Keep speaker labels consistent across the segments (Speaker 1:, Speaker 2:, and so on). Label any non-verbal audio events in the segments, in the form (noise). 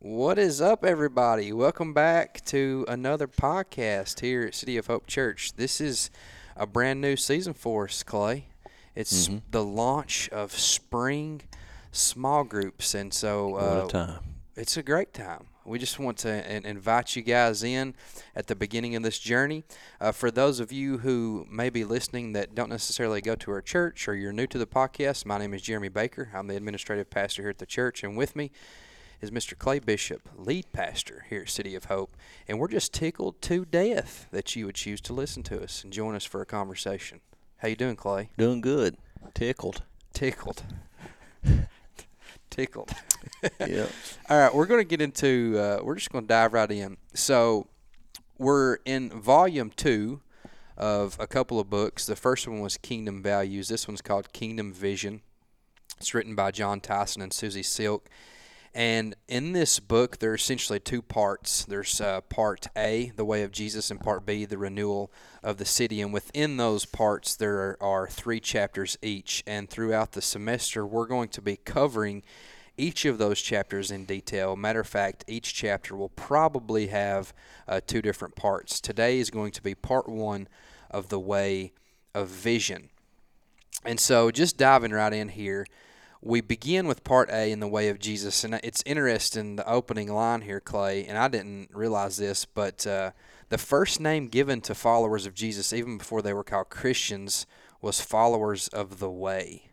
Speaker 1: What is up, everybody? Welcome back to another podcast here at City of Hope Church. This is a brand new season for us, Clay. It's
Speaker 2: Mm-hmm.
Speaker 1: the launch of spring small groups, and so
Speaker 2: What
Speaker 1: uh,
Speaker 2: a time.
Speaker 1: it's a great time. We just want to in- invite you guys in at the beginning of this journey. Uh, for those of you who may be listening that don't necessarily go to our church or you're new to the podcast, my name is Jeremy Baker. I'm the administrative pastor here at the church, and with me is Mr. Clay Bishop, lead pastor here at City of Hope. And we're just tickled to death that you would choose to listen to us and join us for a conversation. How you doing, Clay?
Speaker 2: Doing good. Tickled.
Speaker 1: Tickled. Tickled. (laughs)
Speaker 2: yeah.
Speaker 1: All right, we're going to get into. Uh, we're just going to dive right in. So, we're in volume two of a couple of books. The first one was Kingdom Values. This one's called Kingdom Vision. It's written by Jon Tyson and Susie Silk. And in this book, there are essentially two parts. There's uh, part A, the way of Jesus, and part B, the renewal of the city. And within those parts, there are three chapters each. And throughout the semester, we're going to be covering each of those chapters in detail. Matter of fact, each chapter will probably have uh, two different parts. Today is going to be part one of the way of vision. And so, just diving right in here, we begin with part A in the way of Jesus. And it's interesting, the opening line here, Clay, and I didn't realize this, but uh, the first name given to followers of Jesus, even before they were called Christians, was followers of the way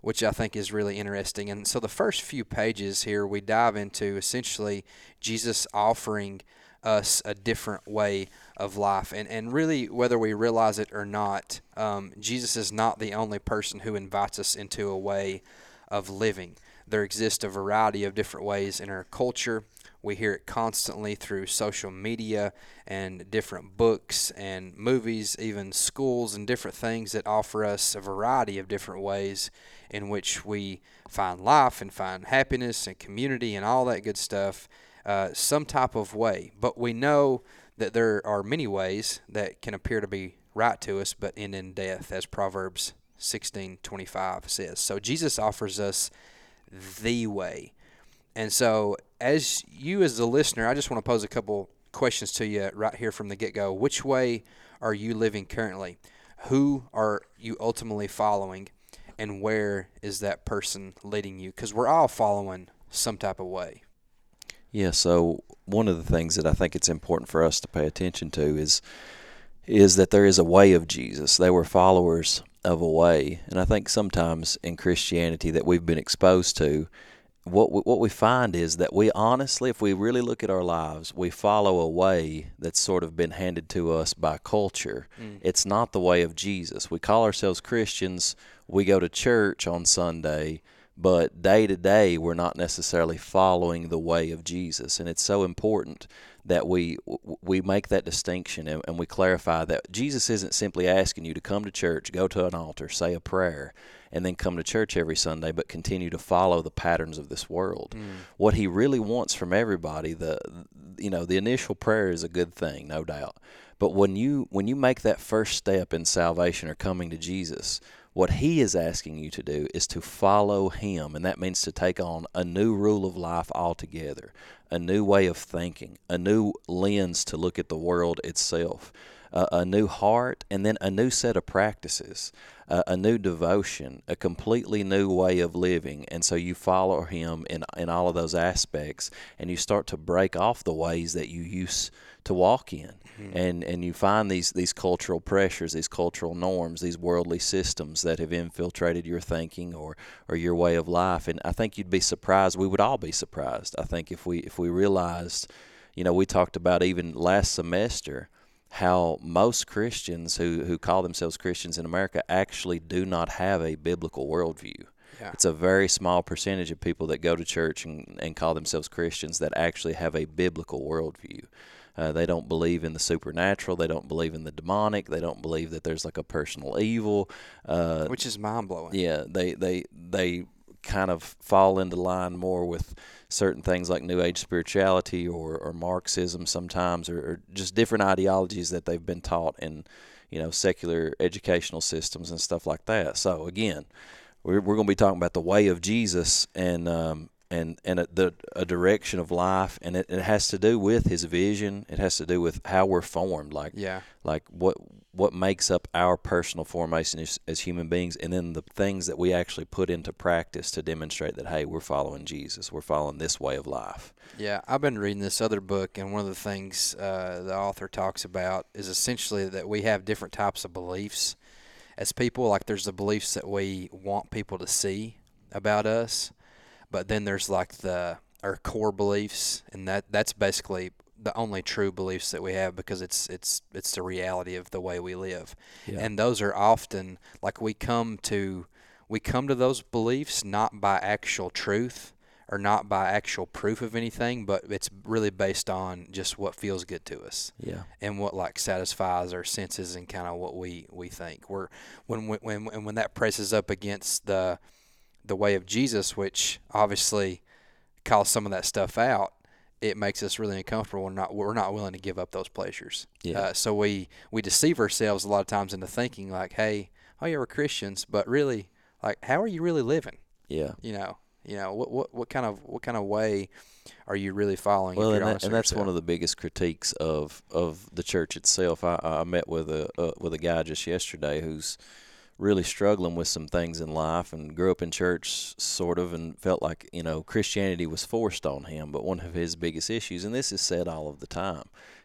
Speaker 1: which I think is really interesting. And so the first few pages here, we dive into essentially Jesus offering us a different way of life. And, and really, whether we realize it or not, um, Jesus is not the only person who invites us into a way of living. There exist a variety of different ways in our culture. We hear it constantly through social media and different books and movies, even schools and different things that offer us a variety of different ways in which we find life and find happiness and community and all that good stuff, uh, some type of way. But we know that there are many ways that can appear to be right to us, but end in death, as Proverbs 16:25 says. So Jesus offers us the way. And so, as you, as the listener, I just want to pose a couple questions to you right here from the get go. Which way are you living currently? Who are you ultimately following? And where is that person leading you? Because we're all following some type of way.
Speaker 2: Yeah, so one of the things that I think it's important for us to pay attention to is is that there is a way of Jesus. They were followers of a way, and I think sometimes in Christianity that we've been exposed to what we, what we find is that we honestly, if we really look at our lives, we follow a way that's sort of been handed to us by culture. Mm. It's not the way of Jesus. We call ourselves Christians. We go to church on Sunday, but day to day we're not necessarily following the way of Jesus. And it's so important that we we make that distinction and, and we clarify that Jesus isn't simply asking you to come to church, go to an altar, say a prayer, and then come to church every Sunday, but continue to follow the patterns of this world. Mm. What he really wants from everybody, the you know, the initial prayer is a good thing, no doubt. But when you when you make that first step in salvation or coming to Jesus, what he is asking you to do is to follow him, and that means to take on a new rule of life altogether, a new way of thinking, a new lens to look at the world itself, a, a new heart, and then a new set of practices, a, a new devotion, a completely new way of living. And so you follow him in in all of those aspects, and you start to break off the ways that you used to walk in Mm-hmm. and and you find these these cultural pressures these cultural norms these worldly systems that have infiltrated your thinking or or your way of life and I think you'd be surprised we would all be surprised I think if we if we realized you know we talked about even last semester how most Christians who who call themselves Christians in America actually do not have a biblical worldview
Speaker 1: Yeah.
Speaker 2: it's a very small percentage of people that go to church and, and call themselves Christians that actually have a biblical worldview. Uh, they don't believe in the supernatural. They don't believe in the demonic. They don't believe that there's like a personal evil. Uh,
Speaker 1: Which is mind blowing.
Speaker 2: yeah, they they they kind of fall into line more with certain things like New Age spirituality or, or Marxism sometimes, or, or just different ideologies that they've been taught in, you know, secular educational systems and stuff like that. So again, we're we're going to be talking about the way of Jesus, and um, and and a, the a direction of life, and it, it has to do with His vision. It has to do with how we're formed, like
Speaker 1: Yeah.
Speaker 2: like what what makes up our personal formation as, as human beings, and then the things that we actually put into practice to demonstrate that hey, we're following Jesus, we're following this way of life.
Speaker 1: Yeah, I've been reading this other book, and one of the things uh, the author talks about is essentially that we have different types of beliefs as people. Like, there's the beliefs that we want people to see about us, but then there's like the our core beliefs, and that that's basically the only true beliefs that we have because it's it's it's the reality of the way we live,
Speaker 2: Yeah.
Speaker 1: and those are often like we come to we come to those beliefs not by actual truth or not by actual proof of anything, but it's really based on just what feels good to us
Speaker 2: Yeah,
Speaker 1: and what like satisfies our senses and kind of what we we think. We're when when when when when that presses up against the the way of Jesus, which obviously calls some of that stuff out, it makes us really uncomfortable. We're not we're not willing to give up those pleasures.
Speaker 2: Yeah.
Speaker 1: Uh, so we we deceive ourselves a lot of times into thinking like, hey, oh yeah, we're Christians, but really, like, how are you really living?
Speaker 2: yeah.
Speaker 1: You know, you know what what what kind of what kind of way are you really following?
Speaker 2: Well,
Speaker 1: if
Speaker 2: and, that, and that's one of the biggest critiques of of the church itself. I, I met with a uh, with a guy just yesterday who's really struggling with some things in life and grew up in church sort of and felt like you know Christianity was forced on him. But one of his biggest issues, and this is said all of the time,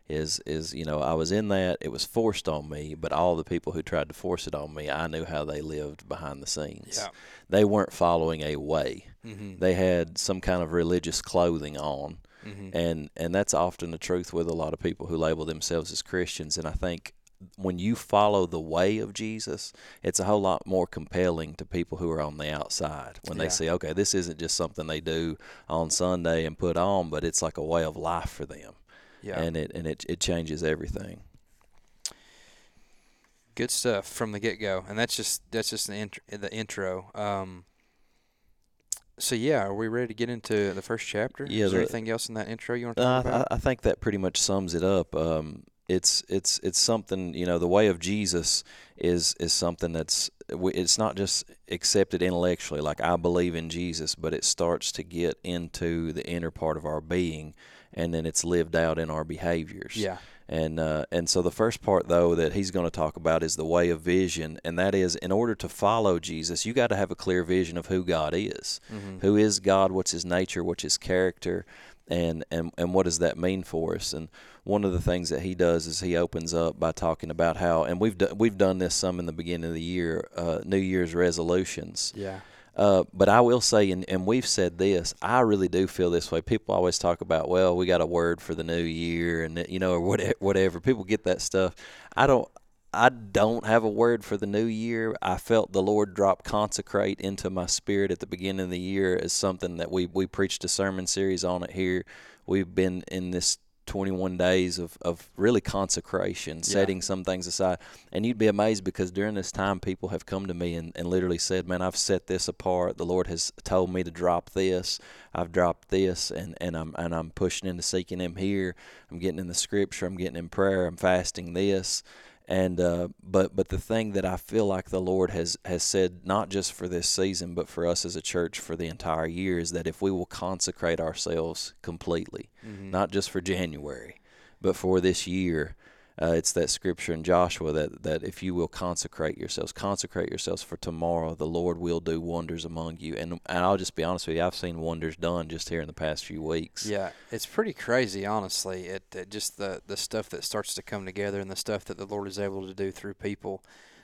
Speaker 2: is is you know I was in that it was forced on me, but all the people who tried to force it on me, I knew how they lived behind the scenes.
Speaker 1: Yeah.
Speaker 2: They weren't following a way.
Speaker 1: Mhm.
Speaker 2: They had some kind of religious clothing on
Speaker 1: Mhm.
Speaker 2: and and that's often the truth with a lot of people who label themselves as Christians. And I think when you follow the way of Jesus, it's a whole lot more compelling to people who are on the outside when
Speaker 1: Yeah.
Speaker 2: they see, okay, this isn't just something they do on Sunday and put on, but it's like a way of life for them,
Speaker 1: Yeah.
Speaker 2: and it and it it changes everything.
Speaker 1: good stuff from the get go, and that's just that's just the intro. The intro. Um, so yeah, are we ready to get into the first chapter?
Speaker 2: Yeah,
Speaker 1: Is there
Speaker 2: the-
Speaker 1: anything else in that intro you want to
Speaker 2: Uh,
Speaker 1: talk
Speaker 2: I,
Speaker 1: about?
Speaker 2: I think that pretty much sums it up. Um, it's it's it's something you know the way of Jesus is is something that's it's not just accepted intellectually like I believe in Jesus, but it starts to get into the inner part of our being, and then it's lived out in our behaviors.
Speaker 1: yeah.
Speaker 2: And uh, and so the first part though that he's going to talk about is the way of vision, and that is in order to follow Jesus, you got to have a clear vision of who God is.
Speaker 1: Mhm.
Speaker 2: Who is God? What's His nature? What's His character? And and and what does that mean for us? And one of the things that he does is he opens up by talking about how, and we've do, we've done this some in the beginning of the year, uh, New Year's resolutions.
Speaker 1: Yeah.
Speaker 2: Uh, but I will say, and, and we've said this, I really do feel this way. People always talk about, well, we got a word for the new year, and you know, or whatever. whatever. People get that stuff. I don't. I don't have a word for the new year. I felt the Lord drop consecrate into my spirit at the beginning of the year as something that we we preached a sermon series on it here. We've been in this 21 days of, of really consecration, setting some things aside. And you'd be amazed because during this time, people have come to me and, and literally said, Man, I've set this apart. The Lord has told me to drop this. I've dropped this, and, and, I'm, and I'm pushing into seeking Him here. I'm getting in the scripture. I'm getting in prayer. I'm fasting this. And uh, but but the thing that I feel like the Lord has has said not just for this season but for us as a church for the entire year is that if we will consecrate ourselves completely,
Speaker 1: Mhm.
Speaker 2: not just for January, but for this year. Uh, it's that scripture in Joshua that, that if you will consecrate yourselves, consecrate yourselves for tomorrow, the Lord will do wonders among you. And and I'll just be honest with you, I've seen wonders done just here in the past few weeks.
Speaker 1: Yeah, it's pretty crazy, honestly. It, it just the the stuff that starts to come together and the stuff that the Lord is able to do through people.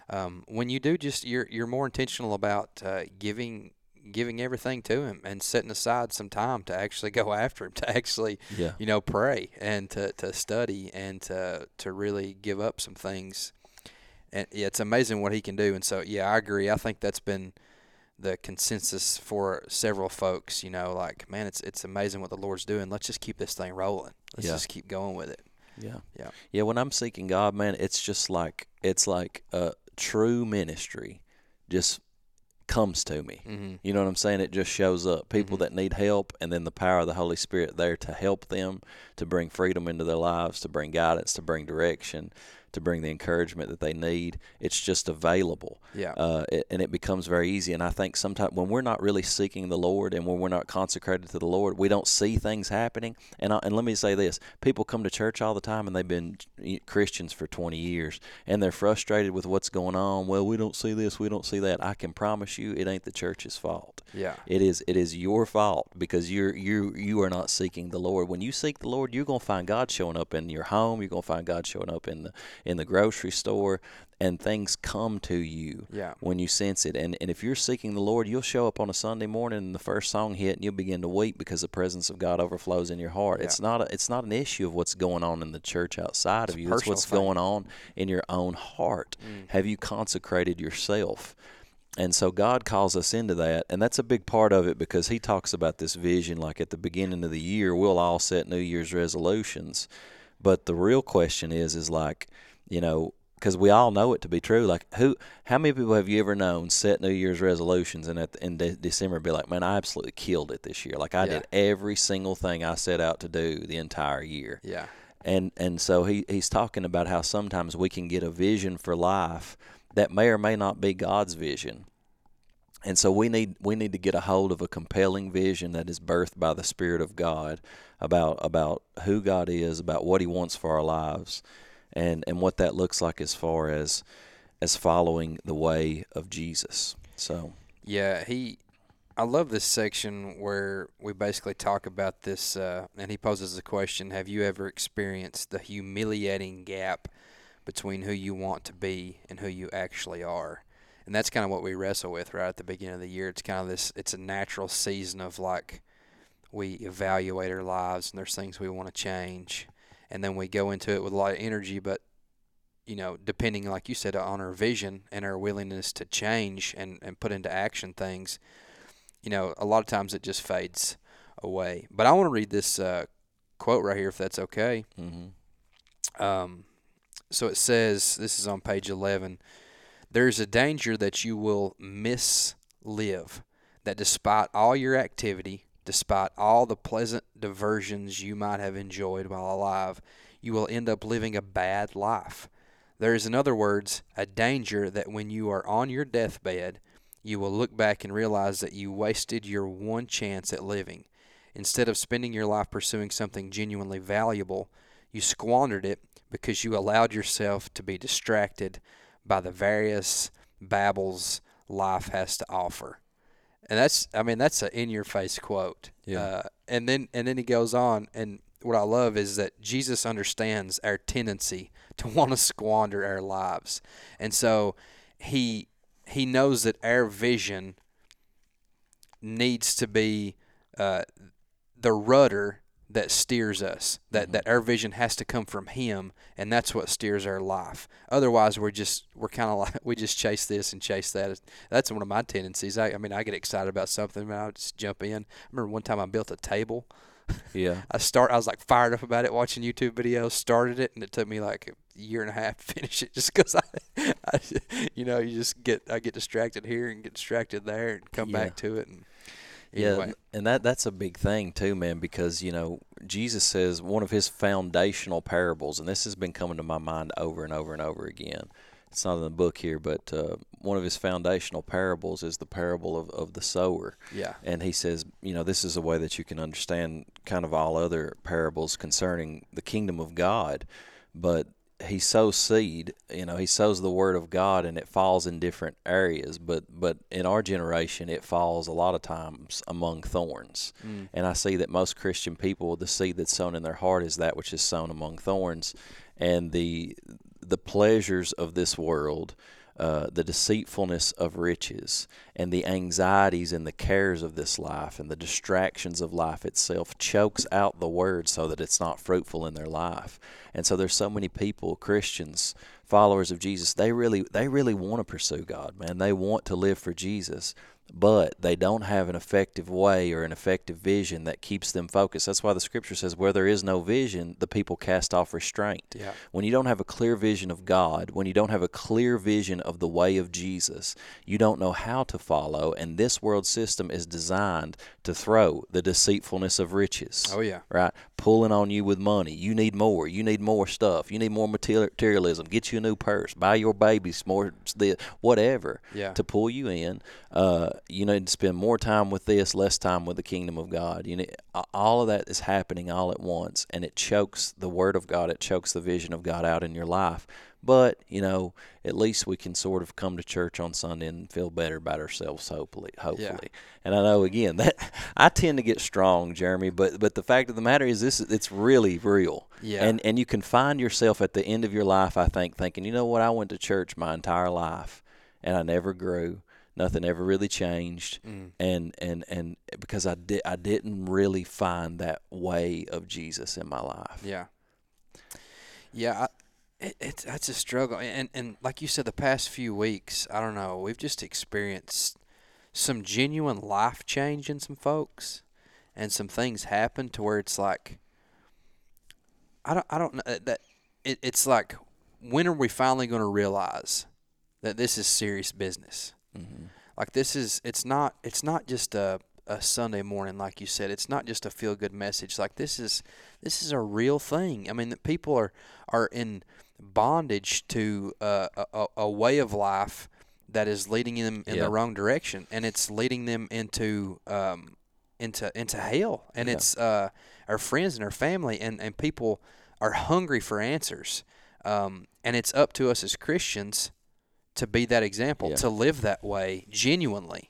Speaker 1: Um, when you do, just you're you're more intentional about uh, giving giving everything to Him and setting aside some time to actually go (laughs) after Him, to actually
Speaker 2: Yeah.
Speaker 1: you know pray and to, to study and to to really give up some things. And yeah, it's amazing what He can do. And so yeah, I agree. I think that's been the consensus for several folks. You know, like man, it's it's amazing what the Lord's doing. Let's just keep this thing rolling. Let's
Speaker 2: Yeah.
Speaker 1: just keep going with it.
Speaker 2: Yeah.
Speaker 1: Yeah.
Speaker 2: Yeah, when I'm seeking God, man, it's just like it's like a true ministry just comes to me.
Speaker 1: Mm-hmm.
Speaker 2: You know what I'm saying? It just shows up. People
Speaker 1: Mhm.
Speaker 2: that need help and then the power of the Holy Spirit there to help them, to bring freedom into their lives, to bring guidance, to bring direction, to bring the encouragement that they need. It's just available.
Speaker 1: Yeah.
Speaker 2: Uh, it, and it becomes very easy. And I think sometimes when we're not really seeking the Lord and when we're not consecrated to the Lord, we don't see things happening. And I, and let me say this: people come to church all the time and they've been Christians for 20 years and they're frustrated with what's going on. Well, we don't see this, we don't see that. I can promise you, it ain't the church's fault.
Speaker 1: Yeah.
Speaker 2: It is it is your fault because you're you you are not seeking the Lord. When you seek the Lord, you're gonna find God showing up in your home. You're gonna find God showing up in the in the grocery store, and things come to you
Speaker 1: Yeah.
Speaker 2: when you sense it. And and if you're seeking the Lord, you'll show up on a Sunday morning and the first song hit, and you'll begin to weep because the presence of God overflows in your heart.
Speaker 1: Yeah.
Speaker 2: It's not a, it's not an issue of what's going on in the church outside
Speaker 1: It's
Speaker 2: of you. It's what's
Speaker 1: thing.
Speaker 2: going on in your own heart.
Speaker 1: Mm.
Speaker 2: Have you consecrated yourself? And so God calls us into that, and that's a big part of it because He talks about this vision. Like at the beginning of the year, we'll all set New Year's resolutions, but the real question is, is like, you know, because we all know it to be true. Like who, how many people have you ever known set New Year's resolutions and at the, in de- December be like, man, I absolutely killed it this year. Like I
Speaker 1: Yeah.
Speaker 2: did every single thing I set out to do the entire year
Speaker 1: Yeah.
Speaker 2: and and so he he's talking about how sometimes we can get a vision for life that may or may not be God's vision. And so we need we need to get a hold of a compelling vision that is birthed by the Spirit of God about about who God is, about what He wants for our lives, and and what that looks like as far as as following the way of Jesus. So
Speaker 1: Yeah, he. I love this section where we basically talk about this, uh, and he poses the question: Have you ever experienced the humiliating gap between who you want to be and who you actually are? And that's kind of what we wrestle with right at the beginning of the year. It's kind of this. It's a natural season of like we evaluate our lives, and there's things we want to change, and then we go into it with a lot of energy, but you know, depending, like you said, on our vision and our willingness to change and, and put into action things, you know, a lot of times it just fades away. But I want to read this uh, quote right here, if that's okay.
Speaker 2: hmm
Speaker 1: Um, so it says, this is on page 11 there is a danger that you will mislive, that despite all your activity, despite all the pleasant diversions you might have enjoyed while alive, you will end up living a bad life. There is, in other words, a danger that when you are on your deathbed, you will look back and realize that you wasted your one chance at living. Instead of spending your life pursuing something genuinely valuable, you squandered it because you allowed yourself to be distracted by the various babbles life has to offer. And that's, I mean, that's an in-your-face quote.
Speaker 2: Yeah.
Speaker 1: Uh, and then, and then he goes on, and what I love is that Jesus understands our tendency to (laughs) want to squander our lives, and so he he knows that our vision needs to be uh, the rudder that steers us. That
Speaker 2: Mhm.
Speaker 1: that our vision has to come from Him, and that's what steers our life. Otherwise, we're just we're kind of like (laughs) we just chase this and chase that. That's one of my tendencies. I, I mean, I get excited about something, and I'll just jump in. I remember one time I built a table.
Speaker 2: Yeah. (laughs)
Speaker 1: I start. I was like fired up about it, watching YouTube videos. Started it, and it took me like a year and a half to (laughs) finish it, just because I, I, you know, you just get I get distracted here and get distracted there, and come
Speaker 2: Yeah.
Speaker 1: back to it. And anyway,
Speaker 2: n- and that that's a big thing too, man, because you know Jesus says one of his foundational parables, and this has been coming to my mind over and over and over again. It's not in the book here, but uh, one of his foundational parables is the parable of, of the sower.
Speaker 1: yeah,
Speaker 2: And he says, you know, this is a way that you can understand kind of all other parables concerning the kingdom of God. But he sows seed, you know, he sows the word of God and it falls in different areas. But but in our generation it falls a lot of times among thorns.
Speaker 1: Mm.
Speaker 2: And I see that most Christian people, the seed that's sown in their heart is that which is sown among thorns. And the the pleasures of this world uh, the deceitfulness of riches and the anxieties and the cares of this life and the distractions of life itself chokes out the word so that it's not fruitful in their life. And so there's so many people christians followers of jesus they really they really want to pursue god man. They want to live for jesus but they don't have an effective way or an effective vision that keeps them focused that's why the scripture says where there is no vision the people cast off restraint
Speaker 1: yeah,
Speaker 2: when you don't have a clear vision of God, when you don't have a clear vision of the way of Jesus, you don't know how to follow. And this world system is designed to throw the deceitfulness of riches.
Speaker 1: oh yeah,
Speaker 2: Right? pulling on you with money. You need more. You need more stuff. You need more materialism. Get you a new purse. Buy your babies more, whatever,
Speaker 1: yeah.
Speaker 2: to pull you in. Uh, you need to spend more time with this, less time with the kingdom of God. You need, all of that is happening all at once, and it chokes the word of God. It chokes the vision of God out in your life. But you know, at least we can sort of come to church on Sunday and feel better about ourselves. Hopefully, hopefully. Yeah. And I know again (laughs) that I tend to get strong, Jeremy. But but the fact of the matter is, this it's really real.
Speaker 1: Yeah.
Speaker 2: And and you can find yourself at the end of your life, I think, thinking, you know what, I went to church my entire life, and I never grew. Nothing ever really changed, mm. and and and because I did, I didn't really find that way of Jesus in my life.
Speaker 1: Yeah. Yeah, it, it's that's a struggle, and and like you said, the past few weeks, I don't know, we've just experienced some genuine life change in some folks, and some things happen to where it's like, I don't I don't know that it, it's like, when are we finally going to realize that this is serious business? Mm-hmm. Like this is it's not it's not just a a Sunday morning, like you said. It's not just a feel good message. Like this is this is a real thing. I mean, that people are are in bondage to uh, a, a way of life that is leading them in the wrong direction, and it's leading them into um, into into hell. And it's uh, our friends and our family, and, and people are hungry for answers. Um, and it's up to us as Christians to be that example, yeah. to live that way genuinely.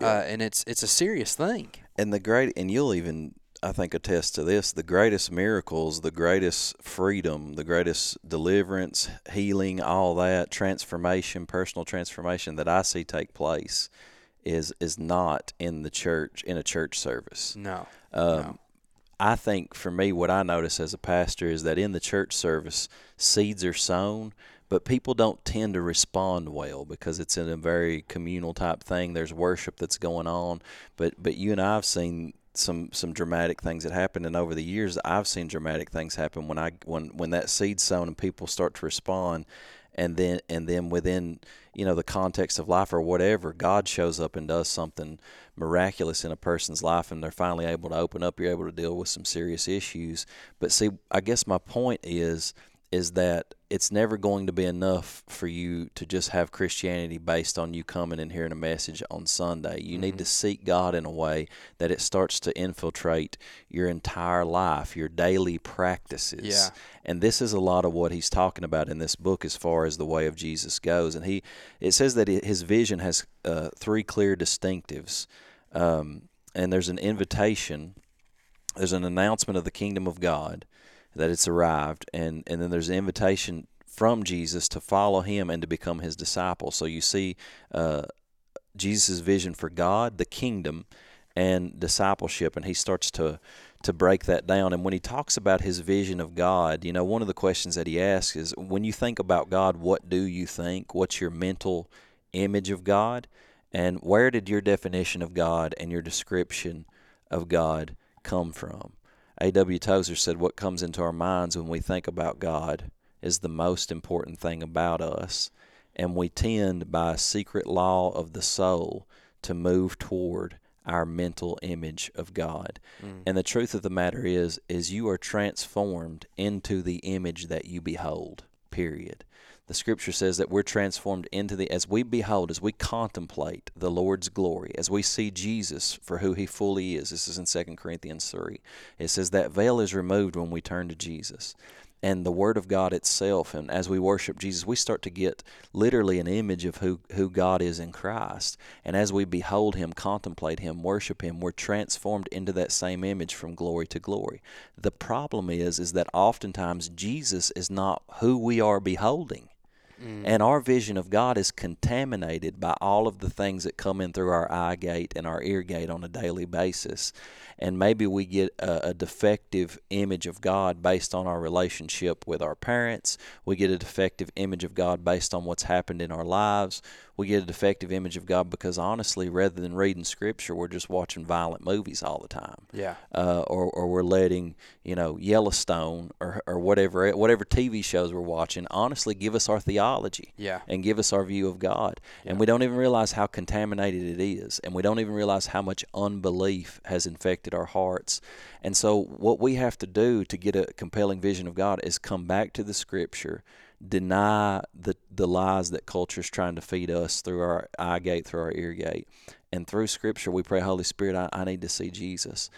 Speaker 1: Yeah. Uh, and it's it's a serious thing.
Speaker 2: And the great, and you'll even I think attest to this the greatest miracles, the greatest freedom, the greatest deliverance, healing, all that, transformation, personal transformation that I see take place is is not in the church in a church service.
Speaker 1: No.
Speaker 2: Um, no. I think for me, what I notice as a pastor is that in the church service, seeds are sown, but people don't tend to respond well because it's in a very communal type thing. There's worship that's going on, but but you and I have seen some some dramatic things that happen and over the years I've seen dramatic things happen when I when when that seed's sown and people start to respond. And then and then within you know the context of life or whatever God shows up and does something miraculous in a person's life and they're finally able to open up. You're able to deal with some serious issues. But see I guess my point is is that it's never going to be enough for you to just have Christianity based on you coming and hearing a message on Sunday. You mm-hmm. need to seek God in a way that it starts to infiltrate your entire life, your daily practices.
Speaker 1: Yeah.
Speaker 2: And this is a lot of what he's talking about in this book as far as the way of Jesus goes. And he it says that his vision has uh, three clear distinctives. Um, and there's an invitation, there's an announcement of the kingdom of God that it's arrived, and and then there's an invitation from Jesus to follow Him and to become His disciple. So you see uh, Jesus' vision for God, the kingdom, and discipleship, and He starts to to break that down. And when He talks about His vision of God, you know, one of the questions that He asks is, when you think about God, what do you think? What's your mental image of God? And where did your definition of God and your description of God come from? A.W. Tozer said, What comes into our minds when we think about God is the most important thing about us. And we tend, by a secret law of the soul, to move toward our mental image of God. Mm. And the truth of the matter is is you are transformed into the image that you behold. Period the scripture says that we're transformed into the as we behold as we contemplate the lord's glory as we see jesus for who he fully is this is in 2 corinthians 3 it says that veil is removed when we turn to jesus and the Word of God itself. And as we worship Jesus, we start to get literally an image of who, who God is in Christ. And as we behold Him, contemplate Him, worship Him, we're transformed into that same image from glory to glory. The problem is, is that oftentimes Jesus is not who we are beholding. Mm. And our vision of God is contaminated by all of the things that come in through our eye gate and our ear gate on a daily basis. And maybe we get a, a, defective image of God based on our relationship with our parents. We get a defective image of God based on what's happened in our lives we get a defective image of God because honestly, rather than reading Scripture, we're just watching violent movies all the time.
Speaker 1: Yeah.
Speaker 2: Uh, or, or we're letting you know Yellowstone or, or whatever whatever TV shows we're watching honestly give us our theology
Speaker 1: Yeah.
Speaker 2: and give us our view of God. And we don't even realize how contaminated it is. And we don't even realize how much unbelief has infected our hearts. And so, what we have to do to get a compelling vision of God is come back to the scripture, deny the, the lies that culture is trying to feed us through our eye gate, through our ear gate. And through scripture, we pray, Holy Spirit, I, I need to see Jesus.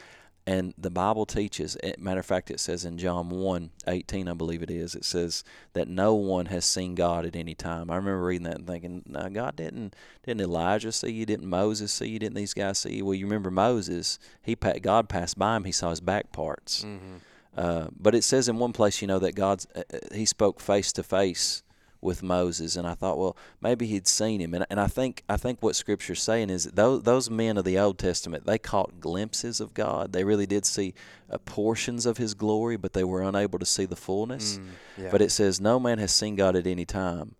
Speaker 2: And the Bible teaches, eh, matter of fact, it says in John 1 18, I believe it is, it says that no one has seen God at any time. I remember reading that and thinking, no, God didn't, didn't Elijah see you? Didn't Moses see you? Didn't these guys see you? Well, you remember Moses, he God passed by him, he saw his back parts.
Speaker 1: Mm-hmm.
Speaker 2: Uh, but it says in one place, you know, that God's, uh, uh, he spoke face to face with Moses, and I thought, well, maybe he'd seen him, and and I think I think what Scripture's saying is that those those men of the Old Testament they caught glimpses of God. They really did see uh, portions of His glory, but they were unable to see the fullness.
Speaker 1: Mm, yeah.
Speaker 2: But it says, no man has seen God at any time,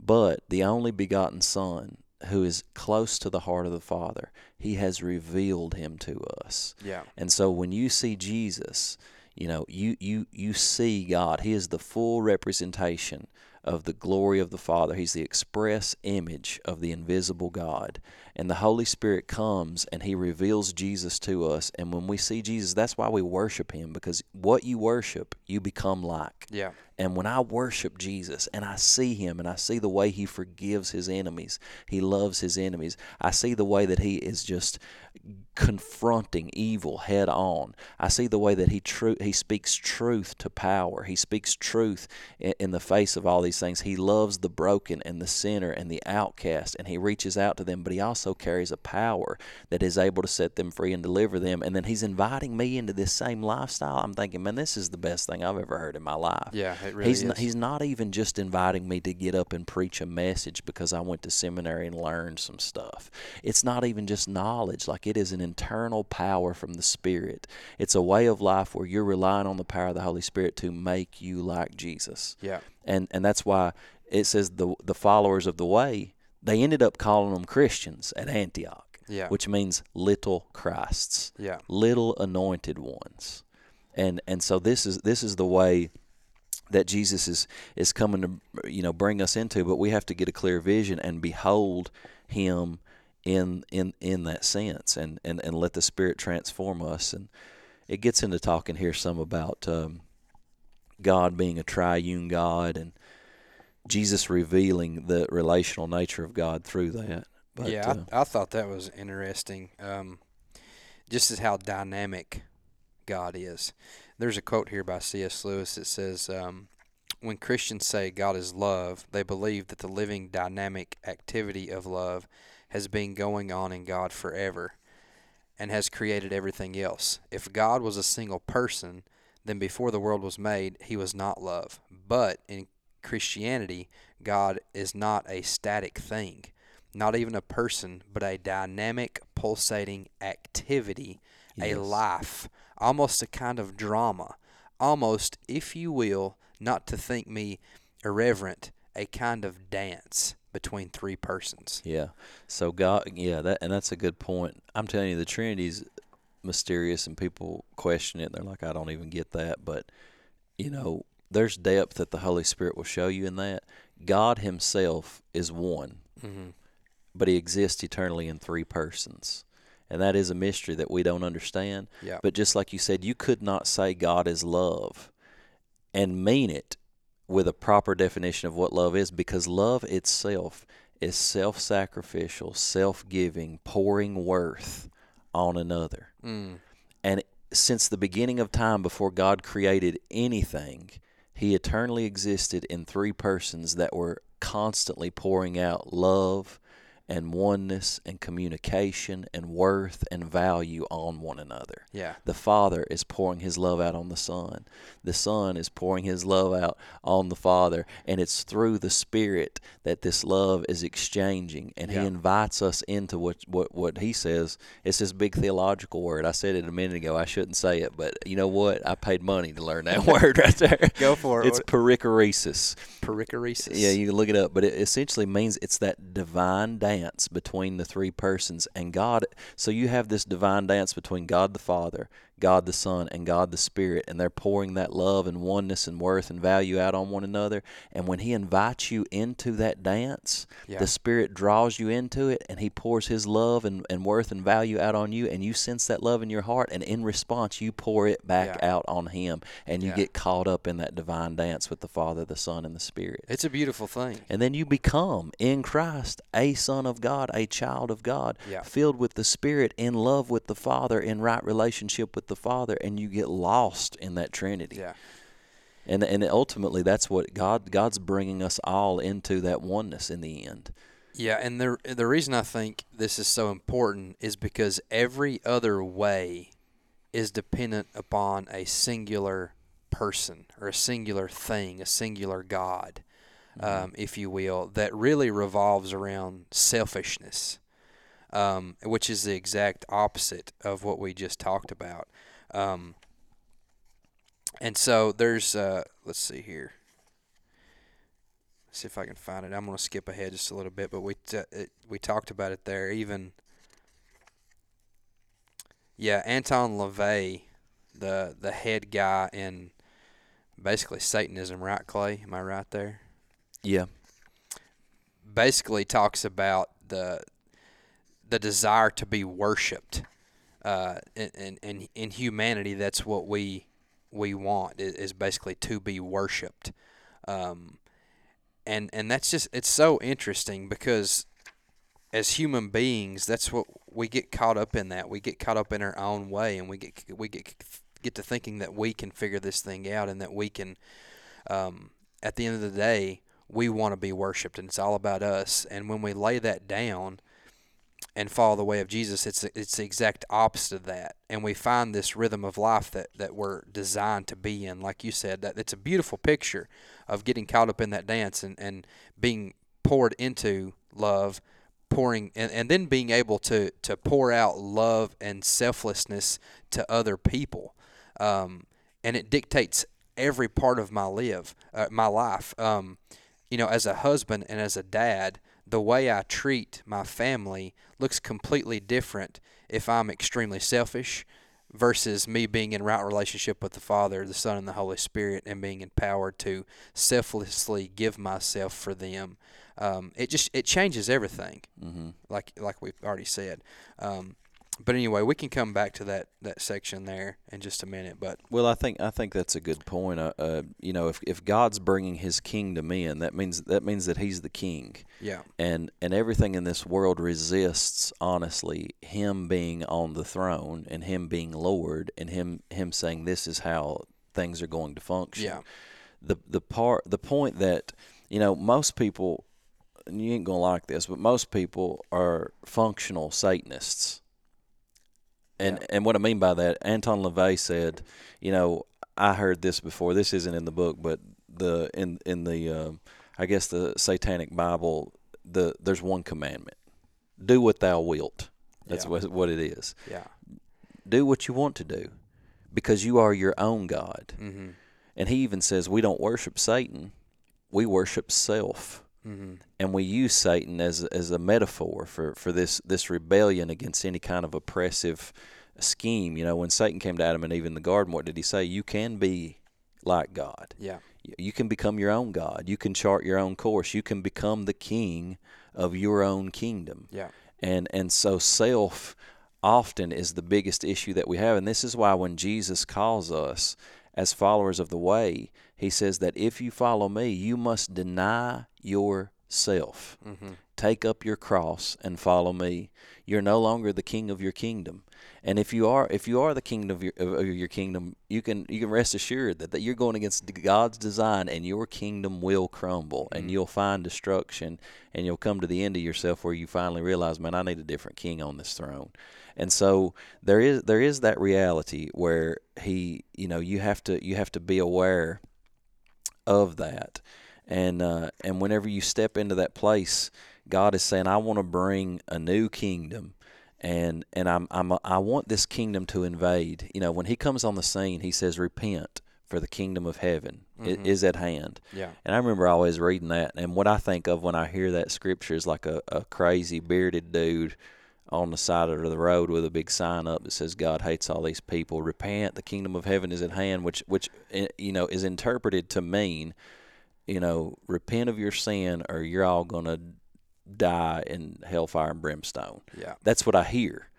Speaker 2: but the only begotten Son, who is close to the heart of the Father, He has revealed Him to us.
Speaker 1: yeah.
Speaker 2: And so when you see Jesus, you know, you you you see God. He is the full representation of the glory of the Father. He's the express image of the invisible God. And the Holy Spirit comes and he reveals Jesus to us. And when we see Jesus, that's why we worship him because what you worship, you become like.
Speaker 1: Yeah.
Speaker 2: And when I worship Jesus and I see him and I see the way he forgives his enemies, he loves his enemies, I see the way that he is just confronting evil head on. I see the way that he tru- he speaks truth to power. He speaks truth in, in the face of all these things. He loves the broken and the sinner and the outcast and he reaches out to them, but he also carries a power that is able to set them free and deliver them. And then he's inviting me into this same lifestyle. I'm thinking, man, this is the best thing I've ever heard in my life.
Speaker 1: Yeah, it really
Speaker 2: he's
Speaker 1: is.
Speaker 2: Not, he's not even just inviting me to get up and preach a message because I went to seminary and learned some stuff. It's not even just knowledge, like it is an internal power from the Spirit. It's a way of life where you're relying on the power of the Holy Spirit to make you like Jesus.
Speaker 1: yeah.
Speaker 2: And and that's why it says the the followers of the way, they ended up calling them Christians at Antioch,
Speaker 1: Yeah.
Speaker 2: which means little Christs
Speaker 1: yeah.
Speaker 2: little anointed ones and and so this is this is the way that Jesus is is coming to you know bring us into but we have to get a clear vision and behold him in in in that sense and and and let the spirit transform us and it gets into talking here some about um, God being a triune God and Jesus revealing the relational nature of God through that but
Speaker 1: yeah,
Speaker 2: uh,
Speaker 1: I, I thought that was interesting. Um, just as how dynamic God is. There's a quote here by C.S. Lewis that says, um, "When Christians say God is love, they believe that the living, dynamic activity of love has been going on in God forever, and has created everything else. If God was a single person, then before the world was made, He was not love. But in Christianity, God is not a static thing." not even a person, but a dynamic, pulsating activity, a life, almost a kind of drama, almost, if you will, not to think me irreverent, a kind of dance between three persons.
Speaker 2: Yeah. So God, yeah, that and that's a good point. I'm telling you, the Trinity's mysterious, and people question it. They're like, I don't even get that, but you know, there's depth that the Holy Spirit will show you in that. God Himself is one,
Speaker 1: Mm-hmm.
Speaker 2: but He exists eternally in three persons, and that is a mystery that we don't understand.
Speaker 1: Yeah.
Speaker 2: But just like you said, you could not say God is love and mean it with a proper definition of what love is because love itself is self sacrificial, self giving, pouring worth on another.
Speaker 1: Mm.
Speaker 2: And since the beginning of time, before God created anything, He eternally existed in three persons that were constantly pouring out love and oneness and communication and worth and value on one another.
Speaker 1: Yeah.
Speaker 2: The Father is pouring His love out on the Son. The Son is pouring His love out on the Father. And it's through the Spirit that this love is exchanging. And
Speaker 1: Yeah.
Speaker 2: He invites us into what, what, what He says. It's this big theological word. I said it a minute ago. I shouldn't say it, but you know what? I paid money to learn that (laughs) word right there. (laughs)
Speaker 1: Go for it.
Speaker 2: It's perichoresis.
Speaker 1: perichoresis.
Speaker 2: Yeah, you can look it up, but it essentially means it's that divine dance between the three persons and God. So you have this divine dance between God the Father, God the Son and God the Spirit, and they're pouring that love and oneness and worth and value out on one another. And when He invites you into that dance,
Speaker 1: Yeah.
Speaker 2: the Spirit draws you into it, and He pours His love and, and worth and value out on you, and you sense that love in your heart, and in response, you pour it back
Speaker 1: Yeah.
Speaker 2: out on Him, and you
Speaker 1: Yeah.
Speaker 2: get caught up in that divine dance with the Father, the Son, and the Spirit.
Speaker 1: It's a beautiful thing.
Speaker 2: And then you become in Christ a son of God, a child of God, filled with the Spirit, in love with the Father, in right relationship with the Father, and you get lost in that Trinity.
Speaker 1: Yeah.
Speaker 2: And and ultimately, that's what God God's bringing us all into that oneness in the end.
Speaker 1: Yeah, and the the reason I think this is so important is because every other way is dependent upon a singular person or a singular thing, a singular God, um, if you will, that really revolves around selfishness, um, which is the exact opposite of what we just talked about. Um, and so there's, uh, let's see here see if I can find it. I'm going to skip ahead just a little bit, but we t- it, we talked about it there. Even yeah, Anton LaVey, the the head guy in basically Satanism, right, Clay? Am I right there?
Speaker 2: Yeah.
Speaker 1: Basically, talks about the the desire to be worshipped. Uh, in, in in in humanity, that's what we we want is, basically to be worshipped. Um, and and that's just it's so interesting because as human beings that's what we get caught up in that we get caught up in our own way and we get we get get to thinking that we can figure this thing out and that we can um, at the end of the day we want to be worshiped and it's all about us and when we lay that down and follow the way of Jesus it's it's the exact opposite of that. And we find this rhythm of life that that we're designed to be in. Like you said that it's a beautiful picture of getting caught up in that dance and, and being poured into love pouring and, and then being able to to pour out love and selflessness to other people. Um, and it dictates every part of my live uh, my life. Um, you know as a husband and as a dad the way I treat my family looks completely different if I'm extremely selfish versus me being in right relationship with the Father, the Son, and the Holy Spirit, and being empowered to selflessly give myself for them. Um, it just it changes everything,
Speaker 2: hmm
Speaker 1: like like we've already said. Um, but anyway, we can come back to that, that section there in just a minute. But
Speaker 2: Well, I think I think that's a good point. Uh, uh, you know, if if God's bringing His kingdom in, that means that means that He's the King.
Speaker 1: yeah,
Speaker 2: and and everything in this world resists honestly him being on the throne and him being lord and him him saying this is how things are going to function
Speaker 1: Yeah.
Speaker 2: the the part the point that you know most people and you ain't gonna like this but most people are functional satanists and
Speaker 1: Yeah.
Speaker 2: and what i mean by that anton lavey said you know i heard this before this isn't in the book but the in in the um, I guess the Satanic Bible, the there's one commandment: do what thou wilt. That's
Speaker 1: Yeah.
Speaker 2: what what it is.
Speaker 1: yeah,
Speaker 2: Do what you want to do, because you are your own God.
Speaker 1: mm-hmm,
Speaker 2: And he even says we don't worship Satan, we worship self.
Speaker 1: Mm-hmm,
Speaker 2: And we use Satan as as a metaphor for, for this this rebellion against any kind of oppressive scheme. You know, when Satan came to Adam and Eve in the garden, what did he say? You can be like God.
Speaker 1: yeah,
Speaker 2: You can become your own God. You can chart your own course. You can become the king of your own kingdom.
Speaker 1: yeah,
Speaker 2: And and so self often is the biggest issue that we have. And this is why when Jesus calls us as followers of the way, he says that if you follow me, you must deny yourself.
Speaker 1: mm-hmm,
Speaker 2: Take up your cross and follow me. You're no longer the king of your kingdom. And if you are, if you are the king of your of your kingdom, you can you can rest assured that, that you're going against God's design, and your kingdom will crumble, and
Speaker 1: Mhm.
Speaker 2: you'll find destruction, and you'll come to the end of yourself where you finally realize, man, I need a different king on this throne. And so there is there is that reality where he, you know, you have to you have to be aware of that, and uh, and whenever you step into that place, God is saying, I want to bring a new kingdom and and I'm I'm I want this kingdom to invade. You know, when he comes on the scene, he says, "Repent, for the kingdom of heaven
Speaker 1: Mhm.
Speaker 2: is at hand."
Speaker 1: yeah,
Speaker 2: And I remember always reading that, and what I think of when I hear that scripture is like a, a crazy bearded dude on the side of the road with a big sign up that says God hates all these people. Repent, the kingdom of heaven is at hand, which which eh, you know is interpreted to mean, you know, repent of your sin or you're all going to die in hellfire and brimstone.
Speaker 1: Yeah.
Speaker 2: That's what I hear.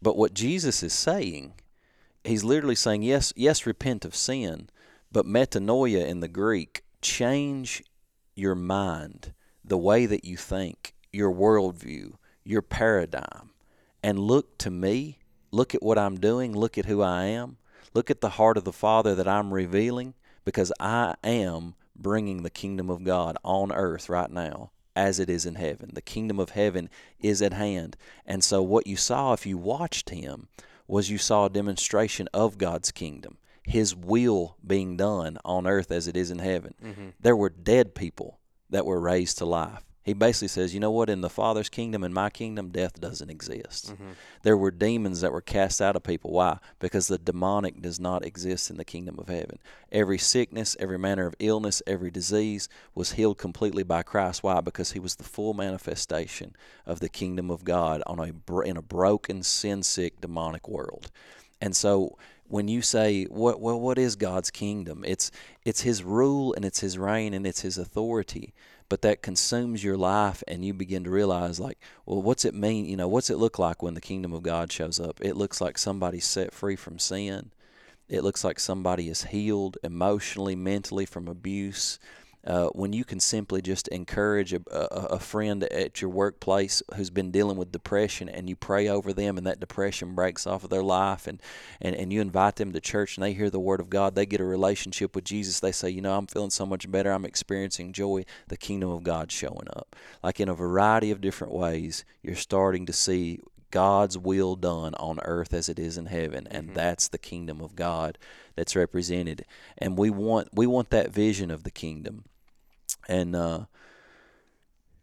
Speaker 2: But what Jesus is saying, he's literally saying, yes, yes, repent of sin, but metanoia in the Greek, change your mind, the way that you think, your worldview, your paradigm, and look to me. Look at what I'm doing. Look at who I am. Look at the heart of the Father that I'm revealing because I am bringing the kingdom of God on earth right now as it is in heaven. The kingdom of heaven is at hand. And so, what you saw if you watched him was you saw a demonstration of God's kingdom, his will being done on earth as it is in heaven. Mm-hmm. There were dead people that were raised to life. He basically says, you know what, in the Father's kingdom, in my kingdom, death doesn't exist. Mm-hmm. There were demons that were cast out of people. Why? Because the demonic does not exist in the kingdom of heaven. Every sickness, every manner of illness, every disease was healed completely by Christ. Why? Because he was the full manifestation of the kingdom of God on a, in a broken, sin sick, demonic world. And so when you say what well what is God's kingdom? It's it's his rule and it's his reign and it's his authority but that consumes your life and you begin to realize like well what's it mean you know what's it look like when the kingdom of god shows up? It looks like somebody's set free from sin. It looks like somebody is healed emotionally mentally from abuse uh, when you can simply just encourage a, a, a, friend at your workplace who's been dealing with depression and you pray over them and that depression breaks off of their life and, and, and you invite them to church and they hear the word of God, they get a relationship with Jesus, they say, you know, I'm feeling so much better, I'm experiencing joy, the kingdom of God showing up. Like in a variety of different ways, you're starting to see God's will done on earth as it is in heaven, and mm-hmm. that's the kingdom of God that's represented. And we want we want that vision of the kingdom and uh,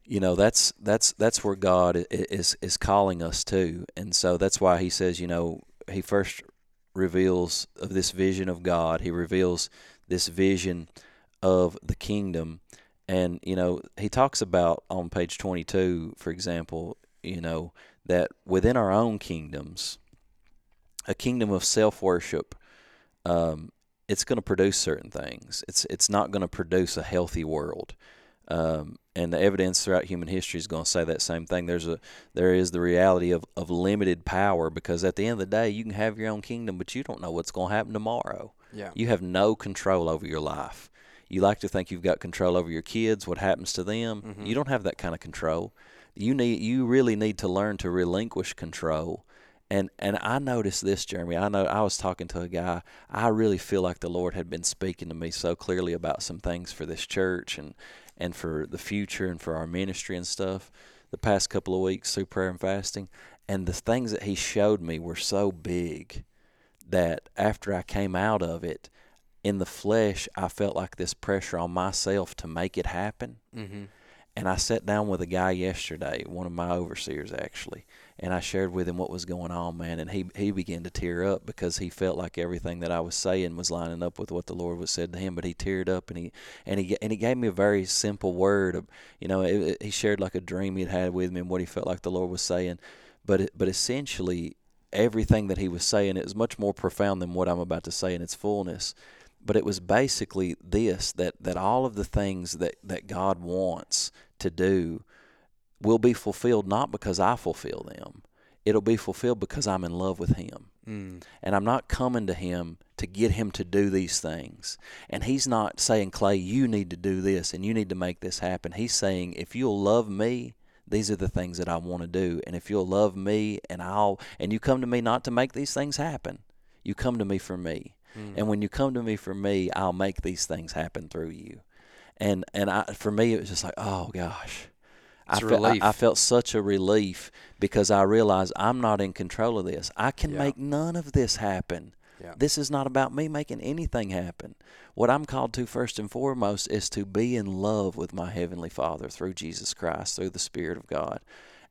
Speaker 2: you know that's that's that's where God is is calling us to, and so that's why He says, you know, He first reveals of this vision of God. He reveals this vision of the kingdom, and you know He talks about on page twenty two, for example, you know that within our own kingdoms, a kingdom of self worship. Um, it's going to produce certain things. It's it's not going to produce a healthy world. Um, and the evidence throughout human history is going to say that same thing. There's a there is the reality of, of limited power because at the end of the day, you can have your own kingdom, but you don't know what's going to happen tomorrow.
Speaker 1: Yeah.
Speaker 2: You have no control over your life. You like to think you've got control over your kids, what happens to them. Mm-hmm. You don't have that kind of control. You need you really need to learn to relinquish control and and I noticed this, Jeremy. I know I was talking to a guy. I really feel like the Lord had been speaking to me so clearly about some things for this church and and for the future and for our ministry and stuff. The past couple of weeks through prayer and fasting, and the things that He showed me were so big that after I came out of it, in the flesh, I felt like this pressure on myself to make it happen. Mm-hmm. And I sat down with a guy yesterday, one of my overseers actually, and I shared with him what was going on, man, and he he began to tear up because he felt like everything that I was saying was lining up with what the Lord was said to him. But he teared up and he and he and he gave me a very simple word. Of, you know, it, it, he shared like a dream he'd had with me and what he felt like the Lord was saying. But it, but essentially, everything that he was saying it was much more profound than what I'm about to say in its fullness. But it was basically this that that all of the things that that God wants to do will be fulfilled not because I fulfill them. It'll be fulfilled because I'm in love with Him. Mm. And I'm not coming to Him to get Him to do these things. And He's not saying, Clay, you need to do this and you need to make this happen. He's saying, if you'll love me, these are the things that I want to do. And if you'll love me and I'll, and you come to me not to make these things happen, you come to me for me. Mm. And when you come to me for me, I'll make these things happen through you. And and I, for me, it was just like, oh gosh, I, fe- I, I, felt such a relief because I realized I'm not in control of this. I can yeah. make none of this happen. Yeah. This is not about me making anything happen. What I'm called to first and foremost is to be in love with my Heavenly Father through Jesus Christ, through the Spirit of God.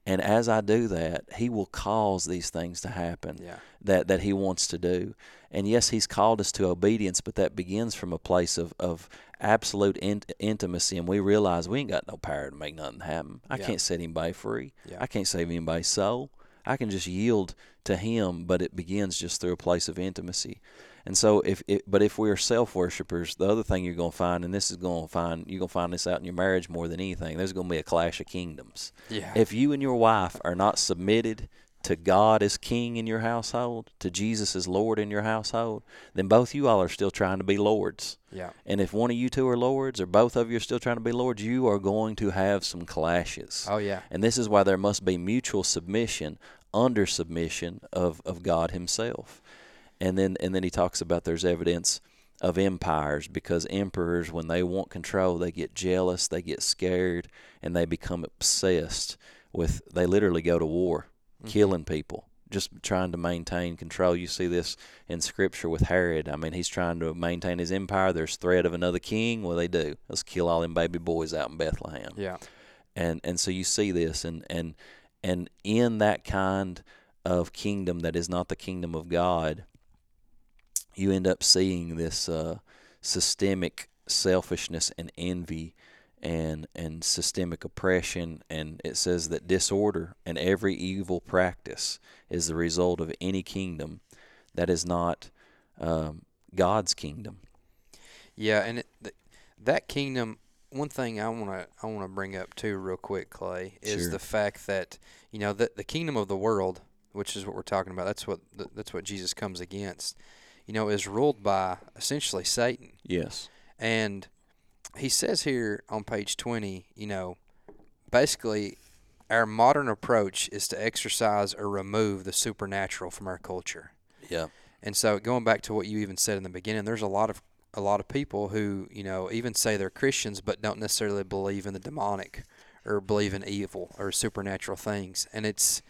Speaker 2: And as I do that, He will cause these things to happen
Speaker 1: yeah.
Speaker 2: that, that He wants to do. And yes, He's called us to obedience, but that begins from a place of, of absolute in- intimacy. And we realize we ain't got no power to make nothing happen. I yeah. can't set anybody free. Yeah. I can't save anybody's soul. I can just yield to Him, but it begins just through a place of intimacy. And so, if it, but if we are self worshippers, the other thing you're going to find, and this is going to find, you're going to find this out in your marriage more than anything. There's going to be a clash of kingdoms.
Speaker 1: Yeah.
Speaker 2: If you and your wife are not submitted to God as King in your household, to Jesus as Lord in your household, then both you all are still trying to be lords.
Speaker 1: Yeah.
Speaker 2: And if one of you two are lords, or both of you are still trying to be lords, you are going to have some clashes.
Speaker 1: Oh yeah.
Speaker 2: And this is why there must be mutual submission under submission of, of God Himself. And then and then he talks about there's evidence of empires because emperors when they want control they get jealous, they get scared, and they become obsessed with they literally go to war, mm-hmm. killing people. Just trying to maintain control. You see this in Scripture with Herod. I mean, he's trying to maintain his empire. There's threat of another king. well they do? Let's kill all them baby boys out in Bethlehem
Speaker 1: Yeah.
Speaker 2: and and so you see this and and and in that kind of kingdom that is not the kingdom of God you end up seeing this uh, systemic selfishness and envy and and systemic oppression and it says that disorder and every evil practice is the result of any kingdom that is not um, God's kingdom
Speaker 1: Yeah, and it, th- that kingdom. One thing I want to I want to bring up too, real quick, Clay, is
Speaker 2: Sure.
Speaker 1: the fact that you know the the kingdom of the world, which is what we're talking about. That's what th- that's what Jesus comes against. You know, is ruled by essentially Satan,
Speaker 2: yes
Speaker 1: and he says here on page twenty, you know, basically. Our modern approach is to exercise or remove the supernatural from our culture.
Speaker 2: yeah
Speaker 1: And so going back to what you even said in the beginning, there's a lot of a lot of people who, you know, even say they're Christians but don't necessarily believe in the demonic or believe in evil or supernatural things. And it's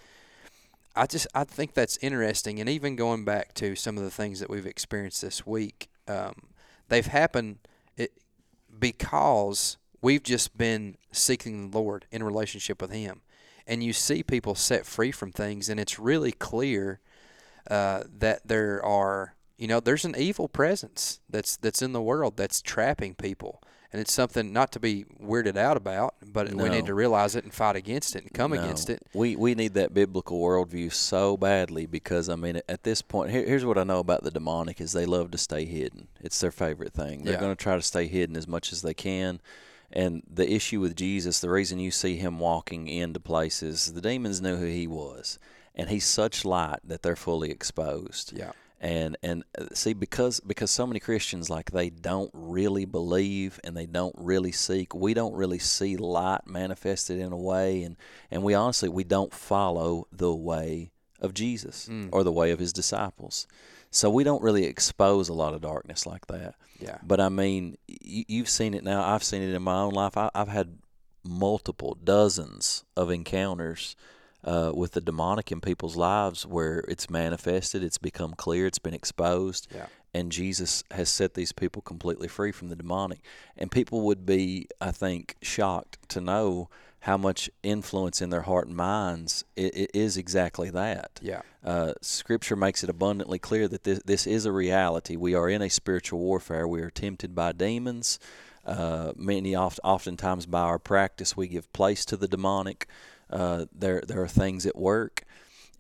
Speaker 1: I just I think that's interesting and even going back to some of the things that we've experienced this week, um, they've happened it, because we've just been seeking the Lord in relationship with him. And you see people set free from things and it's really clear uh, that there are you know there's an evil presence that's that's in the world that's trapping people and it's something not to be weirded out about but we need to realize it and fight against it and come
Speaker 2: No.
Speaker 1: against it
Speaker 2: We we need that biblical worldview so badly because I mean at this point here, here's what I know about the demonic is they love to stay hidden. It's their favorite thing. They're
Speaker 1: Yeah.
Speaker 2: going to try to stay hidden as much as they can. And the issue with Jesus, the reason you see him walking into places, the demons knew who he was, and he's such light that they're fully exposed
Speaker 1: yeah
Speaker 2: and and uh, see because because so many Christians like they don't really believe and they don't really seek we don't really see light manifested in a way. And and we honestly we don't follow the way of Jesus
Speaker 1: Mm.
Speaker 2: or the way of his disciples. So we don't really expose a lot of darkness like that.
Speaker 1: Yeah.
Speaker 2: But I mean you, you've seen it now. I've seen it in my own life. I, I've had multiple dozens of encounters uh, with the demonic in people's lives where it's manifested, it's become clear, it's been exposed,
Speaker 1: yeah
Speaker 2: and Jesus has set these people completely free from the demonic. And people would be, I think, shocked to know how much influence in their heart and minds it, it is exactly that.
Speaker 1: yeah
Speaker 2: Uh, scripture makes it abundantly clear that this, this is a reality. We are in a spiritual warfare. We are tempted by demons. Uh, many oft, oftentimes by our practice we give place to the demonic. Uh, there there are things at work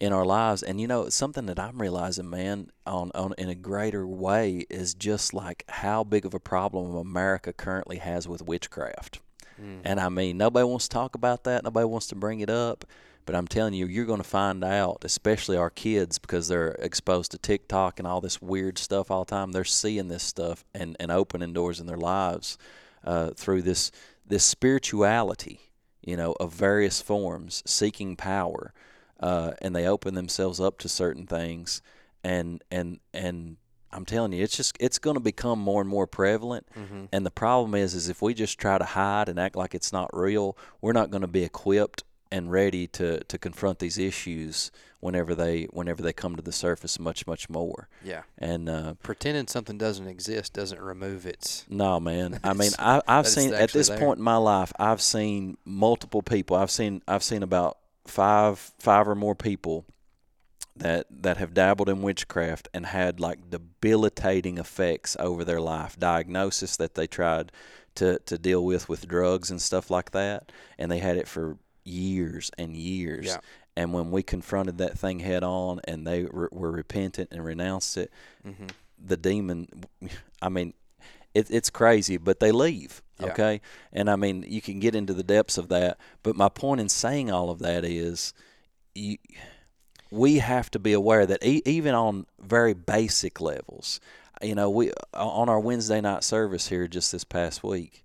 Speaker 2: in our lives, and you know something that I'm realizing, man, on, on in a greater way is just like how big of a problem America currently has with witchcraft.
Speaker 1: Mm.
Speaker 2: And I mean, nobody wants to talk about that. Nobody wants to bring it up. But I'm telling you, you're going to find out, especially our kids, because they're exposed to TikTok and all this weird stuff all the time. They're seeing this stuff and, and opening doors in their lives uh, through this this spirituality, you know, of various forms, seeking power, uh, and they open themselves up to certain things, and and and I'm telling you, it's just it's going to become more and more prevalent.
Speaker 1: Mm-hmm.
Speaker 2: And the problem is, is if we just try to hide and act like it's not real, we're not going to be equipped and ready to, to confront these issues whenever they whenever they come to the surface much much more.
Speaker 1: yeah
Speaker 2: And uh,
Speaker 1: pretending something doesn't exist doesn't remove its
Speaker 2: no, man. I mean, (laughs) I, I've seen at this
Speaker 1: there.
Speaker 2: point in my life, I've seen multiple people. I've seen I've seen about five five or more people that that have dabbled in witchcraft and had like debilitating effects over their life. Diagnosis that they tried to to deal with with drugs and stuff like that, and they had it for years and years.
Speaker 1: Yeah.
Speaker 2: And when we confronted that thing head on, and they re- were repentant and renounced it,
Speaker 1: Mm-hmm.
Speaker 2: the demon. I mean, it, it's crazy, but they leave.
Speaker 1: Yeah.
Speaker 2: Okay, and I mean, you can get into the depths of that. But my point in saying all of that is, you, we have to be aware that e- even on very basic levels, you know, we on our Wednesday night service here just this past week,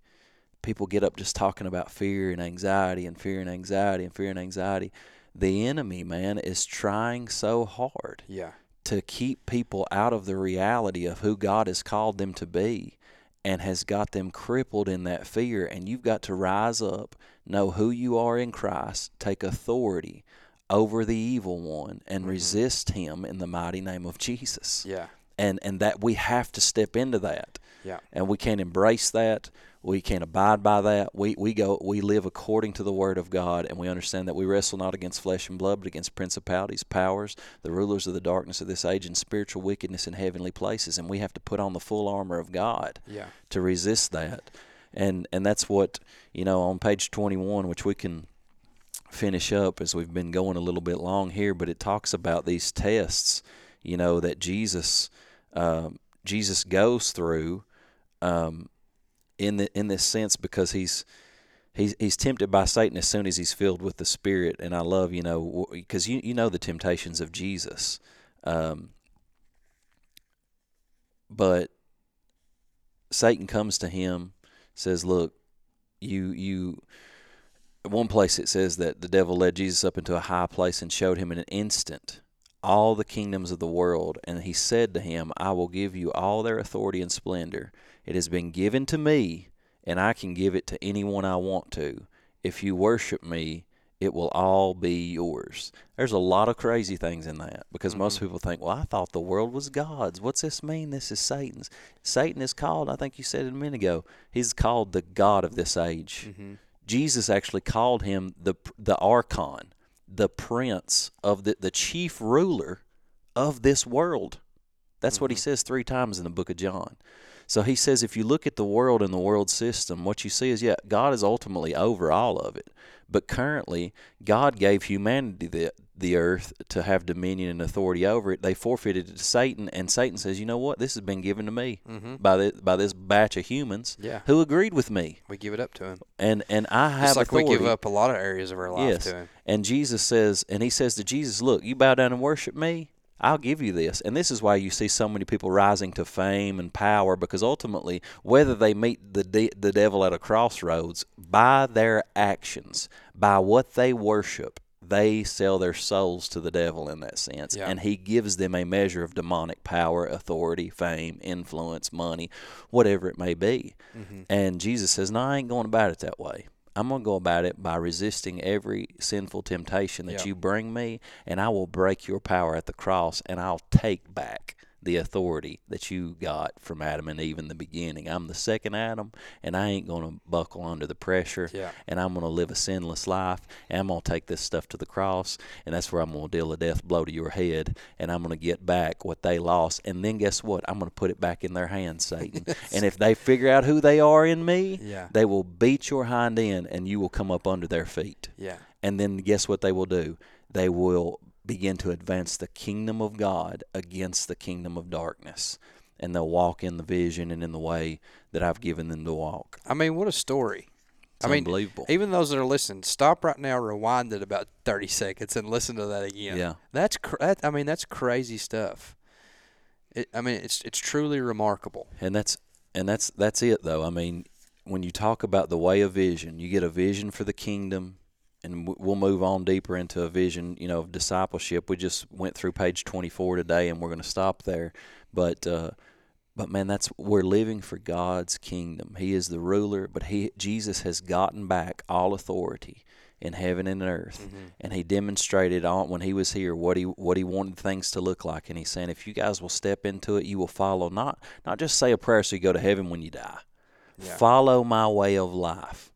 Speaker 2: people get up just talking about fear and anxiety and fear and anxiety and fear and anxiety. The enemy, man, is trying so hard
Speaker 1: Yeah.
Speaker 2: to keep people out of the reality of who God has called them to be and has got them crippled in that fear. And you've got to rise up, know who you are in Christ, take authority over the evil one, and mm-hmm. resist him in the mighty name of Jesus.
Speaker 1: Yeah.
Speaker 2: And, and that we have to step into that
Speaker 1: Yeah.
Speaker 2: and we can't embrace that. We can't abide by that. We we go we live according to the word of God, and we understand that we wrestle not against flesh and blood, but against principalities, powers, the rulers of the darkness of this age, and spiritual wickedness in heavenly places. And we have to put on the full armor of God
Speaker 1: Yeah.
Speaker 2: to resist that. And and that's what you know on page twenty one, which we can finish up as we've been going a little bit long here, but it talks about these tests, you know, that Jesus um, Jesus goes through um, in the in this sense because he's he's he's tempted by Satan as soon as he's filled with the Spirit, and I love you know because you you know the temptations of Jesus, um, but Satan comes to him, says, "Look, you you." One place it says that the devil led Jesus up into a high place and showed him in an instant all the kingdoms of the world, and he said to him, I will give you all their authority and splendor. It has been given to me, and I can give it to anyone I want to. If you worship me, it will all be yours. There's a lot of crazy things in that because most people think, well, I thought the world was God's. What's this mean? This is Satan's. Satan is called, I think you said it a minute ago, he's called the God of this age.
Speaker 1: Mm-hmm.
Speaker 2: Jesus actually called him the the archon, the prince of the the chief ruler of this world. That's what he mm-hmm. says three times in the book of John. So he says if you look at the world and the world system, what you see is yeah, God is ultimately over all of it. But currently, God gave humanity the the earth to have dominion and authority over it. They forfeited it to Satan, and Satan says, "You know what? This has been given to me
Speaker 1: Mm-hmm.
Speaker 2: by the, by this batch of humans
Speaker 1: Yeah.
Speaker 2: who agreed with me,
Speaker 1: We give it up to him.
Speaker 2: and and I have
Speaker 1: Just like
Speaker 2: authority."
Speaker 1: we give up a lot of areas of our life
Speaker 2: Yes.
Speaker 1: to him.
Speaker 2: And Jesus says, and he says to Jesus, Look, you bow down and worship me, I'll give you this. And this is why you see so many people rising to fame and power, because ultimately, whether they meet the, de- the devil at a crossroads, by their actions, by what they worship, they sell their souls to the devil in that sense.
Speaker 1: Yeah.
Speaker 2: And he gives them a measure of demonic power, authority, fame, influence, money, whatever it may be.
Speaker 1: Mm-hmm.
Speaker 2: And Jesus says, No, I ain't going about it that way. I'm going to go about it by resisting every sinful temptation that
Speaker 1: Yeah.
Speaker 2: you bring me, and I will break your power at the cross, and I'll take back the authority that you got from Adam and Eve in the beginning. I'm the second Adam, and I ain't going to buckle under the pressure,
Speaker 1: Yeah.
Speaker 2: and I'm going to live a sinless life, and I'm going to take this stuff to the cross, and that's where I'm going to deal a death blow to your head, and I'm going to get back what they lost, and then guess what? I'm going to put it back in their hands, Satan. (laughs) and if they figure out who they are in me,
Speaker 1: Yeah.
Speaker 2: they will beat your hind end, and you will come up under their feet.
Speaker 1: Yeah.
Speaker 2: And then guess what they will do? They will begin to advance the kingdom of God against the kingdom of darkness. And they'll walk in the vision and in the way that I've given them to walk.
Speaker 1: I mean, what a story.
Speaker 2: It's
Speaker 1: I mean,
Speaker 2: unbelievable.
Speaker 1: Even those that are listening, stop right now, rewind it about thirty seconds, and listen to that again.
Speaker 2: Yeah.
Speaker 1: That's cr- that, I mean, that's crazy stuff. It, I mean, it's it's truly remarkable.
Speaker 2: and that's and that's that's it though. I mean, when you talk about the way of vision, you get a vision for the kingdom, and we'll move on deeper into a vision, you know, of discipleship. We just went through page 24 today, and we're going to stop there. But uh, but man, that's we're living for God's kingdom. He is the ruler, but he Jesus has gotten back all authority in heaven and earth, and he demonstrated on when he was here what he what he wanted things to look like. And he's saying, if you guys will step into it, you will follow not not just say a prayer so you go to heaven when you die.
Speaker 1: Yeah.
Speaker 2: Follow my way of life.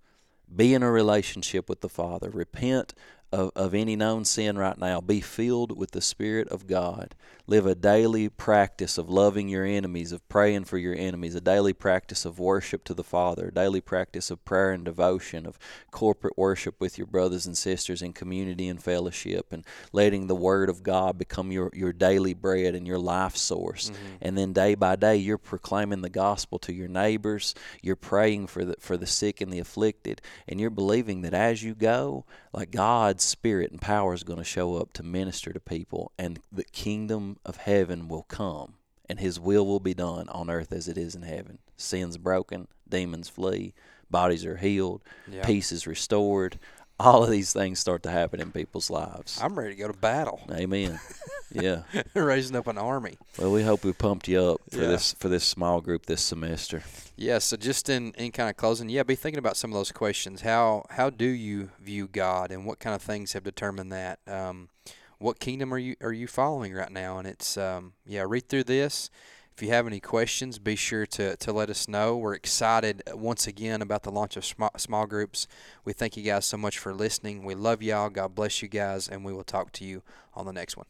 Speaker 2: Be in a relationship with the Father. Repent of, of any known sin right now. Be filled with the Spirit of God. Live a daily practice of loving your enemies, of praying for your enemies, a daily practice of worship to the Father, a daily practice of prayer and devotion, of corporate worship with your brothers and sisters in community and fellowship, and letting the Word of God become your, your daily bread and your life source. Mm-hmm. And then day by day, you're proclaiming the gospel to your neighbors, you're praying for the, for the sick and the afflicted, and you're believing that as you go, like God's spirit and power is going to show up to minister to people, and the kingdom of heaven will come, and His will will be done on earth as it is in heaven. Sins broken, demons flee, bodies are healed, yeah. peace is restored. All of these things start to happen in people's lives.
Speaker 1: I'm ready to go to battle.
Speaker 2: Amen. Yeah. (laughs)
Speaker 1: Raising up an army.
Speaker 2: Well, we hope we pumped you up for yeah. this for this small group this semester.
Speaker 1: Yeah, so just in, in kind of closing, yeah, be thinking about some of those questions. How how do you view God and what kind of things have determined that? Um, what kingdom are you are you following right now? And it's um, yeah, read through this. If you have any questions, be sure to, to let us know. We're excited uh, once again about the launch of small, small groups. We thank you guys so much for listening. We love y'all. God bless you guys, and we will talk to you on the next one.